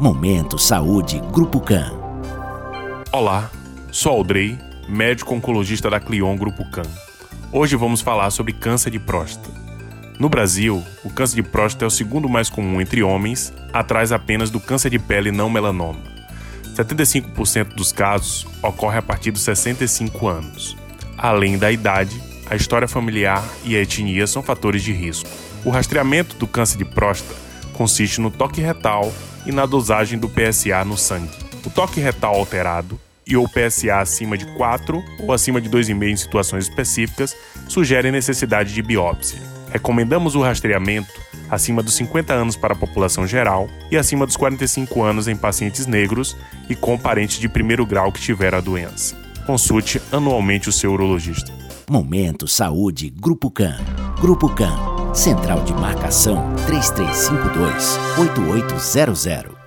Momento Saúde Grupo CAN. Olá, sou Aldrey, médico oncologista da Clion Grupo CAN. Hoje vamos falar sobre câncer de próstata. No Brasil, o câncer de próstata é o segundo mais comum entre homens, atrás apenas do câncer de pele não melanoma. 75% dos casos ocorre a partir dos 65 anos. Além da idade, a história familiar e a etnia são fatores de risco. O rastreamento do câncer de próstata consiste no toque retal e na dosagem do PSA no sangue. O toque retal alterado e ou PSA acima de 4 ou acima de 2,5 em situações específicas sugerem necessidade de biópsia. Recomendamos o rastreamento acima dos 50 anos para a população geral e acima dos 45 anos em pacientes negros e com parentes de primeiro grau que tiveram a doença. Consulte anualmente o seu urologista. Momento Saúde Grupo CAN. Grupo CAN. Central de Marcação 3352 8800.